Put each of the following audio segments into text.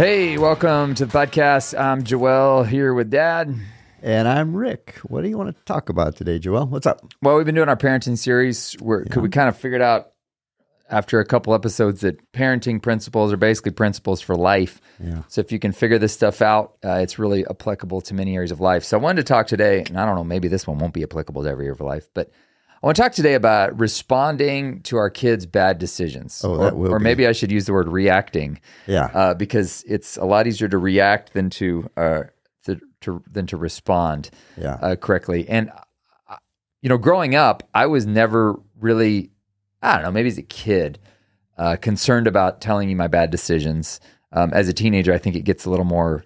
Hey, welcome to the podcast. I'm Joel here with Dad. And I'm Rick. What do you want to talk about today, Joel? What's up? Well, we've been doing our parenting series where could we kind of figured out after a couple episodes that parenting principles are basically principles for life. Yeah. So if you can figure this stuff out, uh, it's really applicable to many areas of life. So I wanted to talk today, and I don't know, maybe this one won't be applicable to every area of life, but I want to talk today about responding to our kids' bad decisions. Oh, or, will or be. maybe I should use the word reacting. Yeah. Uh, because it's a lot easier to react than to, uh, to, to than to respond Yeah. uh, correctly. And uh, you know, growing up, I was never really, I don't know, maybe as a kid, uh, concerned about telling you my bad decisions. Um, as a teenager, I think it gets a little more.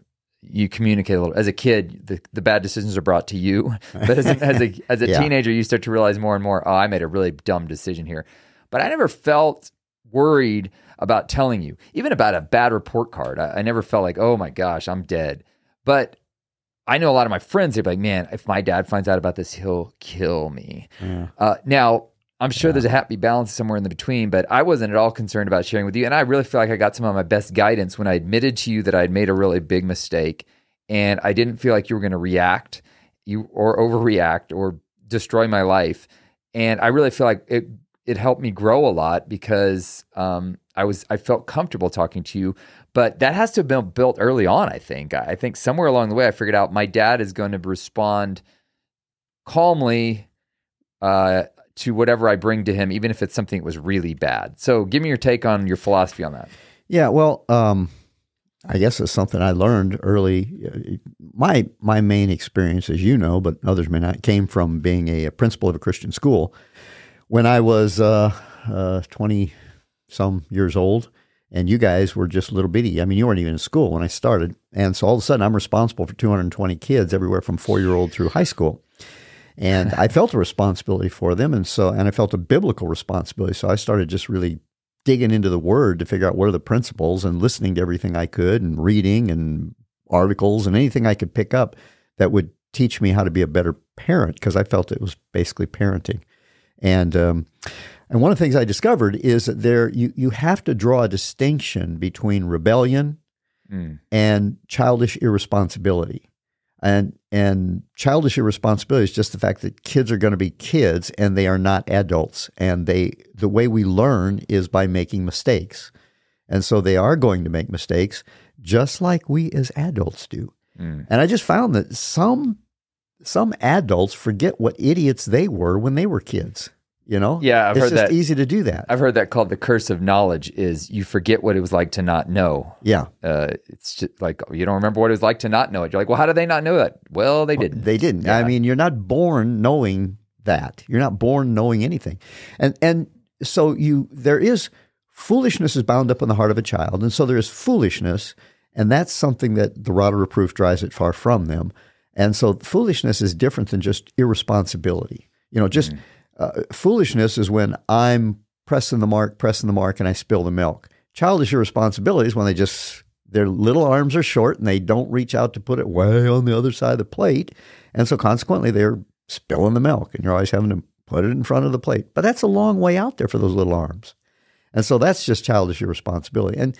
You communicate a little. As a kid, the, the bad decisions are brought to you, but as a, as a, as a Yeah. teenager, you start to realize more and more. Oh, I made a really dumb decision here. But I never felt worried about telling you, even about a bad report card. I, I never felt like, oh my gosh, I'm dead. But I know a lot of my friends, they're like, man, if my dad finds out about this, he'll kill me. Yeah. Uh, now, I'm sure there's a happy balance somewhere in the between, but I wasn't at all concerned about sharing with you. And I really feel like I got some of my best guidance when I admitted to you that I'd made a really big mistake. And I didn't feel like you were going to react you or overreact or destroy my life. And I really feel like it it helped me grow a lot because um, I was I felt comfortable talking to you. But that has to have been built early on. I think. I I think somewhere along the way, I figured out my dad is going to respond calmly uh, to whatever I bring to him, even if it's something that was really bad. So, give me your take on your philosophy on that. Yeah. Well, um, I guess it's something I learned early. My my main experience, as you know, but others may not, came from being a, principal of a Christian school. When I was uh, uh, twenty some years old, and you guys were just little bitty. I mean, you weren't even in school when I started, and so all of a sudden, I'm responsible for 220 kids, everywhere from four year old through high school. And I felt a responsibility for them, and so and I felt a biblical responsibility. So I started just really digging into the Word to figure out what are the principles, and listening to everything I could, and reading and articles and anything I could pick up that would teach me how to be a better parent because I felt it was basically parenting. And um, and one of the things I discovered is that there you you have to draw a distinction between rebellion Mm. and childish irresponsibility. And and childish irresponsibility is just the fact that kids are going to be kids and they are not adults. And they the way we learn is by making mistakes. And so they are going to make mistakes just like we as adults do. Mm. And I just found that some some adults forget what idiots they were when they were kids. You know? Yeah, I've it's heard just that. easy to do that. I've heard that called the curse of knowledge. Is you forget what it was like to not know. yeah. Uh, it's just like you don't remember what it was like to not know it. You're like, well, how did they not know that? Well, they didn't. They didn't. Yeah. I mean, you're not born knowing that. You're not born knowing anything. And and so you there is foolishness is bound up in the heart of a child. And so there is foolishness, and that's something that the rod of reproof drives it far from them. And so foolishness is different than just irresponsibility. You know, just uh, foolishness is when I'm pressing the mark, pressing the mark, and I spill the milk. Childish irresponsibility is when they just their little arms are short and they don't reach out to put it way on the other side of the plate, and so consequently they're spilling the milk, and you're always having to put it in front of the plate. But that's a long way out there for those little arms, and so that's just childish irresponsibility. And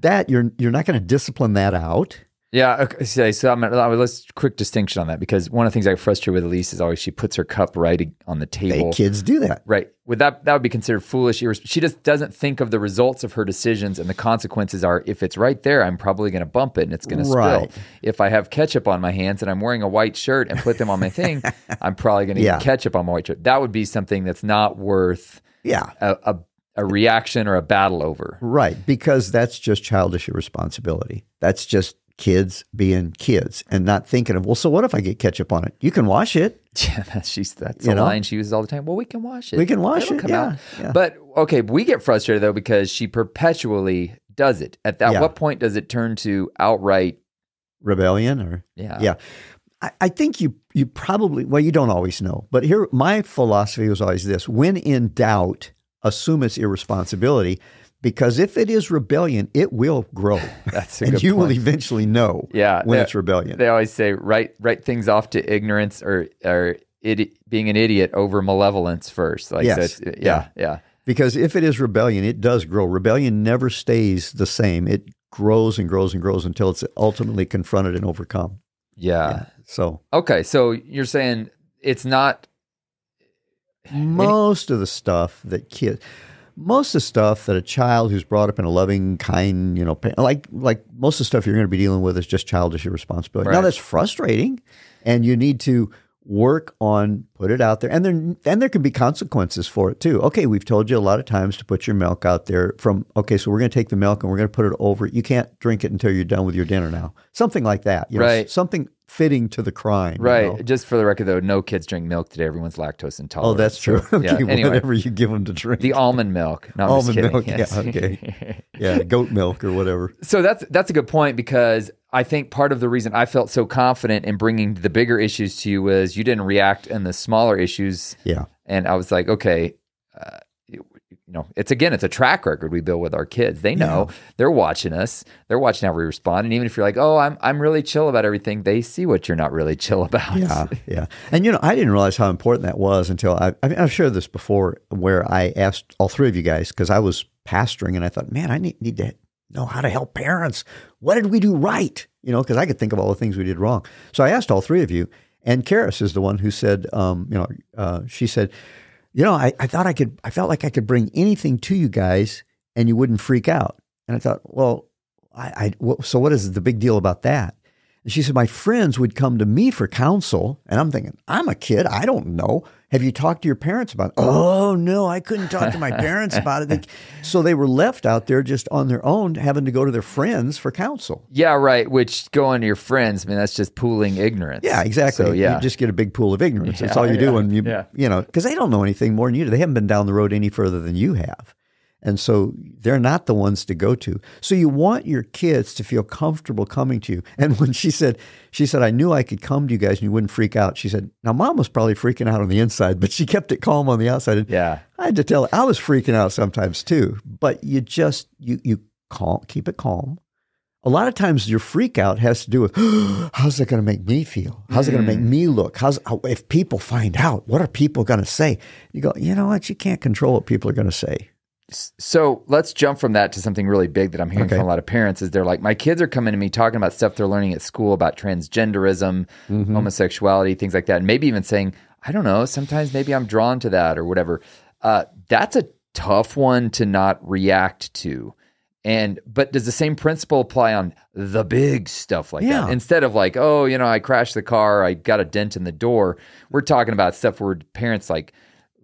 that you're you're not going to discipline that out. Yeah. Okay. So, I'm, gonna- let's quick distinction on that because one of the things I get frustrated with Elise is always she puts her cup right on the They, table. kids do that. Right. Would that that would be considered foolish? She just doesn't think of the results of her decisions and the consequences are if it's right there, I'm probably going to bump it and it's going to spill. If I have ketchup on my hands and I'm wearing a white shirt and put them on my thing, I'm probably going to Yeah. get ketchup on my white shirt. That would be something that's not worth Yeah, a, a, a reaction or a battle over. right. Because that's just childish irresponsibility. That's just kids being kids and not thinking of well. So what if I get ketchup on it? You can wash it. Yeah, that's she's that's You a know? line she uses all the time. Well, we can wash it. We can wash It'll it, come yeah, out. yeah. But okay, we get frustrated though because she perpetually does it. At that, Yeah. what point does it turn to outright? Rebellion or Yeah, yeah. I, I think you you probably well you don't always know, but here my philosophy was always this: when in doubt, assume it's irresponsibility, because if it is rebellion, it will grow, That's a and you will eventually know Yeah, when yeah. it's rebellion. They always say write write things off to ignorance or or idi- being an idiot over malevolence first. Like so Yes. it's, yeah, yeah, Because if it is rebellion, it does grow. Rebellion never stays the same. It grows and grows and grows until it's ultimately confronted and overcome. Yeah. So Okay, so you're saying it's not most of the stuff that kids most of the stuff that a child who's brought up in a loving kind you know like like most of the stuff you're going to be dealing with is just childish irresponsibility. Now that's frustrating and you need to work on put it out there and then and there can be consequences for it too. Okay we've told you a lot of times to put your milk out there from okay so we're going to take the milk and we're going to put it over you can't drink it until you're done with your dinner now. Something like that you know, Right. something fitting to the crime you right. know. Just for the record, though, no kids drink milk today. Everyone's lactose intolerant. oh that's true So, yeah. okay Anyway, whatever you give them to drink the almond milk. No, I'm just Almond milk, yeah, okay. yeah, goat milk or whatever. So that's that's a good point because I think part of the reason I felt so confident in bringing the bigger issues to you was you didn't react in the smaller issues, Yeah, and I was like, okay, uh, you know, it's again, it's a track record we build with our kids. They know they're watching us, they're watching how we respond, and even if you're like, oh, I'm I'm really chill about everything, they see what you're not really chill about. yeah, yeah. And you know, I didn't realize how important that was until I, I mean, I've shared this before, where I asked all three of you guys because I was pastoring, and I thought, man, I need, need to know how to help parents. What did we do right? You know, because I could think of all the things we did wrong. So I asked all three of you, and Karis is the one who said, um, you know, uh, she said, you know, I, I thought I could, I felt like I could bring anything to you guys, and you wouldn't freak out. And I thought, well, I, I so what is the big deal about that? And she said, My friends would come to me for counsel. And I'm thinking, I'm a kid. I don't know. Have you talked to your parents about it? Oh, no, I couldn't talk to my parents about it. They- so they were left out there just on their own, having to go to their friends for counsel. Yeah, right. Which going to your friends, I mean, that's just pooling ignorance. Yeah, exactly. So yeah, You just get a big pool of ignorance. That's all you do yeah, when you, yeah. you know, because they don't know anything more than you do. They haven't been down the road any further than you have. And so they're not the ones to go to. So you want your kids to feel comfortable coming to you. And when she said, she said, I knew I could come to you guys and you wouldn't freak out. She said, now mom was probably freaking out on the inside, but she kept it calm on the outside. And yeah. I had to tell her, I was freaking out sometimes too, but you just, you, you calm, keep it calm. A lot of times your freak out has to do with how's it going to make me feel? How's it going to make mm. me look? How's how, if people find out, what are people going to say? You go, you know what? You can't control what people are going to say. So let's jump from that to something really big that I'm hearing Okay. from a lot of parents is they're like, my kids are coming to me talking about stuff they're learning at school about transgenderism, Mm-hmm. homosexuality, things like that. And maybe even saying, I don't know, sometimes maybe I'm drawn to that or whatever. Uh, that's a tough one to not react to. And but does the same principle apply on the big stuff like Yeah. that? Instead of like, oh, you know, I crashed the car, I got a dent in the door. We're talking about stuff where parents like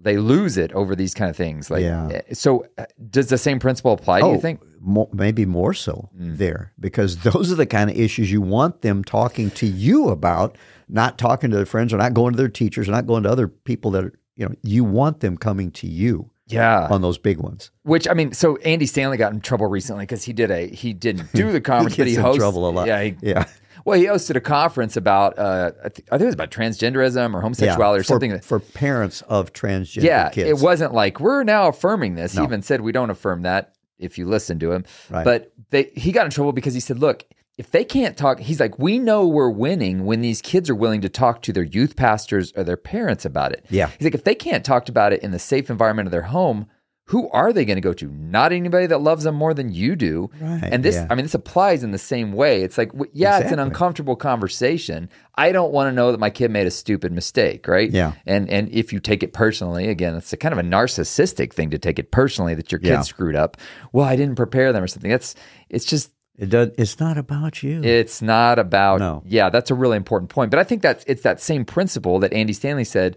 they lose it over these kind of things. Like, Yeah. eh, so uh, does the same principle apply? Do you think? mo- maybe more so there because those are the kind of issues you want them talking to you about, not talking to their friends or not going to their teachers or not going to other people that are, you know, you want them coming to you Yeah. on those big ones. Which I mean, so Andy Stanley got in trouble recently because he did a he didn't do the conference, but gets he in hosted trouble a lot. Yeah, he, Yeah. Well, he hosted a conference about uh, I, think, I think it was about transgenderism or homosexuality or something. that- for parents of transgender yeah, kids. it wasn't like we're now affirming this. He even said we don't affirm that if you listen to him. Right. But they, he got in trouble because he said, "Look, if they can't talk, he's like, we know we're winning when these kids are willing to talk to their youth pastors or their parents about it. Yeah. he's like, if they can't talk about it in the safe environment of their home." Who are they going to go to? Not anybody that loves them more than you do. Right, And this, yeah. I mean, this applies in the same way. It's like, yeah, it's an uncomfortable conversation. I don't want to know that my kid made a stupid mistake, right? Yeah. And and if you take it personally, again, it's a kind of a narcissistic thing to take it personally that your kid Yeah. screwed up. Well, I didn't prepare them or something. That's it's just It does. It's not about you. it's not about No. yeah, that's a really important point. But I think that's it's that same principle that Andy Stanley said.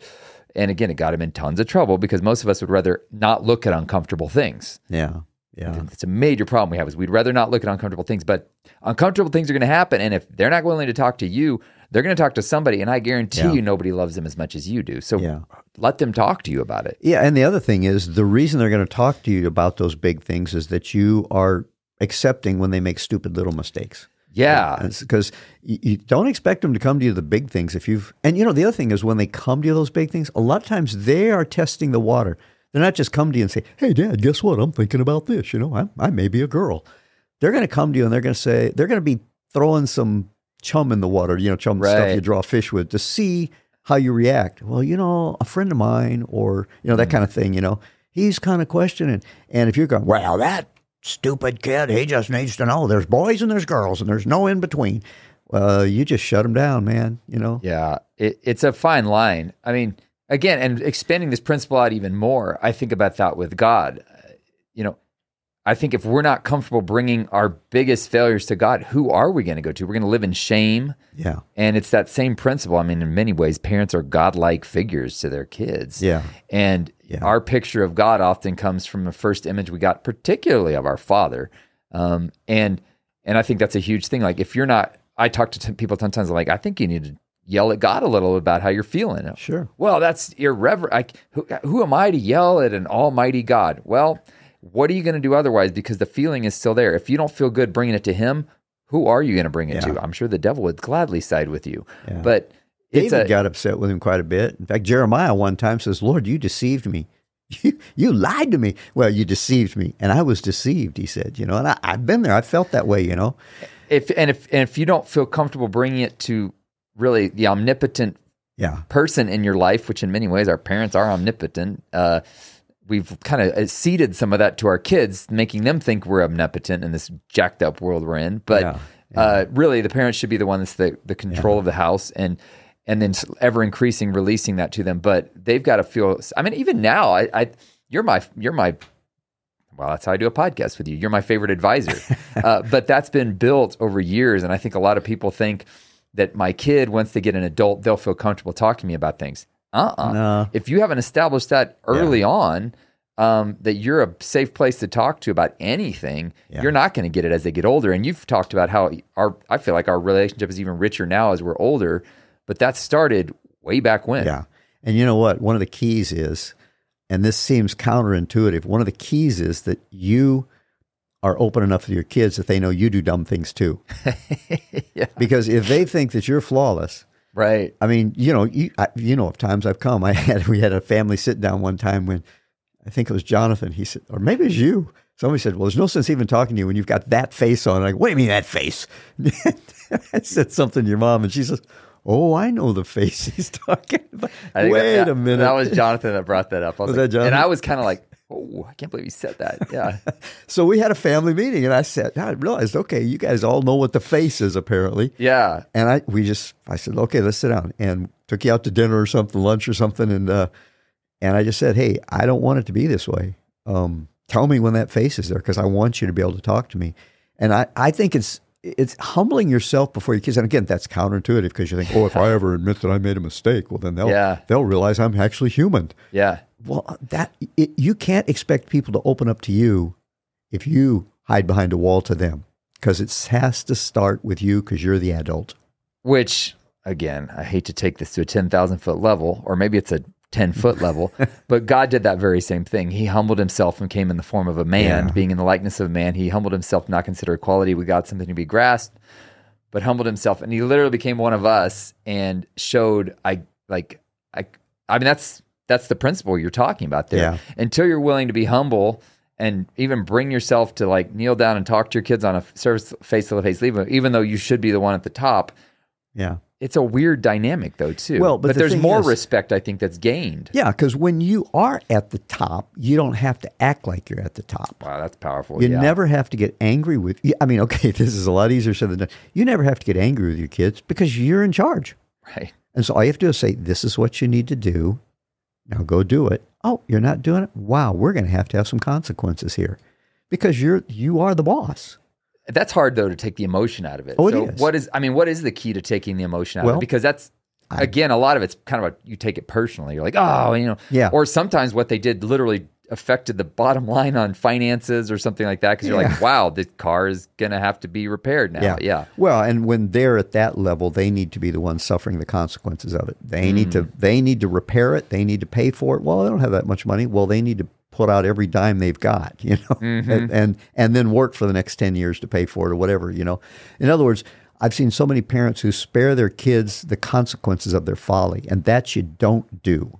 And again, it got him in tons of trouble because most of us would rather not look at uncomfortable things. yeah. Yeah. It's a major problem we have is we'd rather not look at uncomfortable things, but uncomfortable things are going to happen. And if they're not willing to talk to you, they're going to talk to somebody. And I guarantee Yeah. you, nobody loves them as much as you do. So Yeah. let them talk to you about it. Yeah, and the other thing is the reason they're going to talk to you about those big things is that you are accepting when they make stupid little mistakes. Yeah. Because uh, you, you don't expect them to come to you the big things if you've and you know the other thing is when they come to you those big things, a lot of times they are testing the water. They're not just come to you and say, "Hey, Dad, guess what? I'm thinking about this. You know, I, I may be a girl." They're going to come to you and they're going to say they're going to be throwing some chum in the water. You know, chum stuff you draw fish with to see how you react. Well, you know, a friend of mine, or you know that hmm. kind of thing. You know, he's kind of questioning, and if you're going, "Well, that stupid kid. He just needs to know there's boys and there's girls and there's no in between. Uh, you just shut him down, man. You know. Yeah, it, it's a fine line. I mean, again, and expanding this principle out even more, I think about that with God. Uh, You know, I think if we're not comfortable bringing our biggest failures to God, who are we going to go to? We're going to live in shame. Yeah. And it's that same principle. I mean, in many ways, parents are godlike figures to their kids. Yeah. And Yeah. our picture of God often comes from the first image we got, particularly of our Father. Um, and and I think that's a huge thing. Like if you're not, I talk to t- people sometimes. Like I think you need to yell at God a little about how you're feeling. Sure. Well, that's irreverent. I, who, who am I to yell at an almighty God? Well, what are you going to do otherwise? Because the feeling is still there. If you don't feel good bringing it to Him, who are you going to bring it Yeah. to? I'm sure the devil would gladly side with you. Yeah. But David a, got upset with him quite a bit. In fact, Jeremiah one time says, "Lord, you deceived me. You, you lied to me. Well, you deceived me, and I was deceived." He said, "You know, and I, I've been there. I felt that way. You know." if and if and if you don't feel comfortable bringing it to really the omnipotent Yeah. person in your life, which in many ways our parents are omnipotent. Uh, we've kind of seeded some of that to our kids, making them think we're omnipotent in this jacked up world we're in. But Yeah, Uh, really, the parents should be the one that's the, the control of the house and and then ever increasing releasing that to them. But they've got to feel. I mean, even now, I, I you're my you're my well, that's how I do a podcast with you. You're my favorite advisor. uh, but that's been built over years. And I think a lot of people think that my kid, once they get an adult, they'll feel comfortable talking to me about things. Uh uh No. If you haven't established that early on, um, that you're a safe place to talk to about anything, Yeah. you're not going to get it as they get older. And you've talked about how our, I feel like our relationship is even richer now as we're older, but that started way back when. Yeah. And you know what? One of the keys is, and this seems counterintuitive, one of the keys is that you are open enough with your kids that they know you do dumb things too. Yeah. Because if they think that you're flawless, Right. I mean, you know, you, I, you know, of times I've come, I had, we had a family sit down one time when I think it was Jonathan. He said, or maybe it was you. Somebody said, well, there's no sense even talking to you when you've got that face on. I go, what do you mean that face? I said something to your mom and she says, oh, I know the face he's talking about. Wait that, a minute. That was Jonathan that brought that up. I was, Was like- that Jonathan? And I was kind of like, oh, I can't believe he said that. Yeah. So we had a family meeting, and I said, I realized, okay, you guys all know what the face is, apparently. yeah. And I, we just, I said, okay, let's sit down, and took you out to dinner or something, lunch or something, and uh, and I just said, hey, I don't want it to be this way. Um, tell me when that face is there, because I want you to be able to talk to me. And I, I think it's it's humbling yourself before your kids. And again, that's counterintuitive because you think, oh, if I ever admit that I made a mistake, well, then they'll Yeah. they'll realize I'm actually human. Yeah. Well, that it, you can't expect people to open up to you if you hide behind a wall to them because it has to start with you because you're the adult. Which, again, I hate to take this to a 10,000 foot level, or maybe it's a 10 foot level, but God did that very same thing. He humbled himself and came in the form of a man, Yeah. being in the likeness of a man. He humbled himself, not consider equality with God something to be grasped, but humbled himself. And he literally became one of us and showed, I like, I, I mean, that's, that's the principle you're talking about there. Yeah. Until you're willing to be humble and even bring yourself to like kneel down and talk to your kids on a service face to face, even even though you should be the one at the top. Yeah. It's a weird dynamic though too. Well, but the there's more is- respect I think that's gained. Yeah, because when you are at the top, you don't have to act like you're at the top. Wow, that's powerful. You yeah. never have to get angry with. I mean, okay, this is a lot easier said than done. You never have to get angry with your kids because you're in charge. right. And so all you have to do is say, "This is what you need to do. Now go do it." Oh, you're not doing it. Wow, we're going to have to have some consequences here because you're you are the boss. That's hard though to take the emotion out of it. Oh, it so is. what is I mean, what is the key to taking the emotion out of it? Because that's again, a lot of it's kind of a you take it personally. You're like, oh, you know, Yeah. Or sometimes what they did literally affected the bottom line on finances or something like that. Because you're like, wow, the car is gonna have to be repaired now. Yeah. Well, and when they're at that level, they need to be the ones suffering the consequences of it. They need to mm. they need to repair it. They need to pay for it. Well, they don't have that much money. Well, they need to put out every dime they've got, you know, and, and and then work for the next ten years to pay for it or whatever, you know. In other words, I've seen so many parents who spare their kids the consequences of their folly, and that you don't do,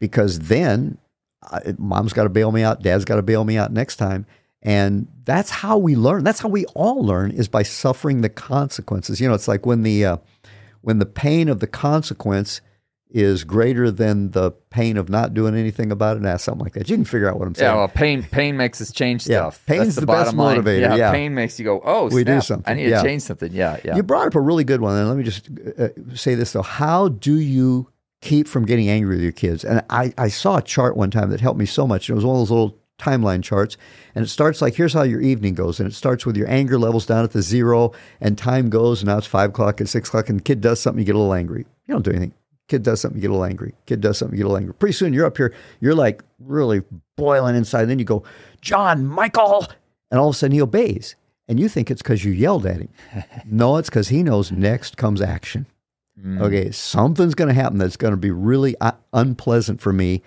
because then I, mom's got to bail me out, dad's got to bail me out next time. And that's how we learn. That's how we all learn is by suffering the consequences. You know, it's like when the uh, when the pain of the consequence is greater than the pain of not doing anything about it? Nah, something like that. You can figure out what I'm saying. Yeah, well, pain pain makes us change stuff. Yeah, pain's That's the, the best bottom line. motivator, Yeah, yeah. pain makes you go, oh, We do something, I need yeah. to change something. Yeah, yeah. You brought up a really good one, and let me just uh, say this though: How do you keep from getting angry with your kids? And I, I saw a chart one time that helped me so much. It was one of those little timeline charts, and it starts like here's how your evening goes, and it starts with your anger levels down at the zero, and time goes, and now it's five o'clock and six o'clock, and the kid does something, you get a little angry. You don't do anything. Kid does something, you get a little angry. Kid does something, you get a little angry. Pretty soon, you're up here, you're like really boiling inside. then you go, John, Michael, and all of a sudden he obeys. And you think it's because you yelled at him. no, it's because he knows next comes action. Okay, something's going to happen that's going to be really uh, unpleasant for me.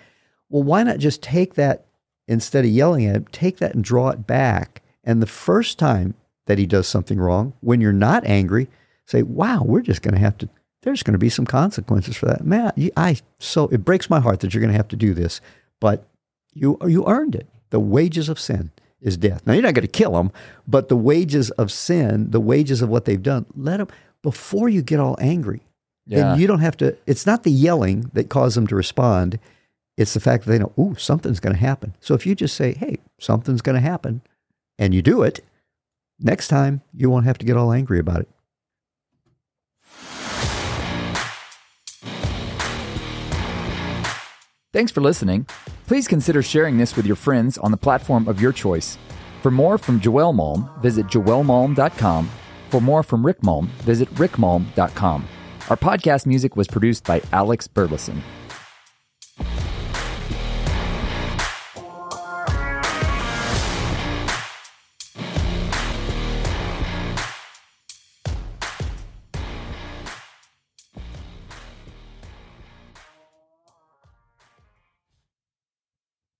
Well, why not just take that instead of yelling at him, take that and draw it back. And the first time that he does something wrong, when you're not angry, say, "Wow, we're just going to have to. There's going to be some consequences for that, Matt. You, I so it breaks my heart that you're going to have to do this, but you you earned it. The wages of sin is death. Now you're not going to kill them, but the wages of sin, the wages of what they've done, let them before you get all angry. Yeah. Then you don't have to. It's not the yelling that caused them to respond. It's the fact that they know, ooh, something's going to happen. So if you just say, hey, something's going to happen, and you do it, next time you won't have to get all angry about it. Thanks for listening. Please consider sharing this with your friends on the platform of your choice. For more from Joel Malm, visit joelmalm.com. For more from Rick Malm, visit rickmalm.com. Our podcast music was produced by Alex Burleson.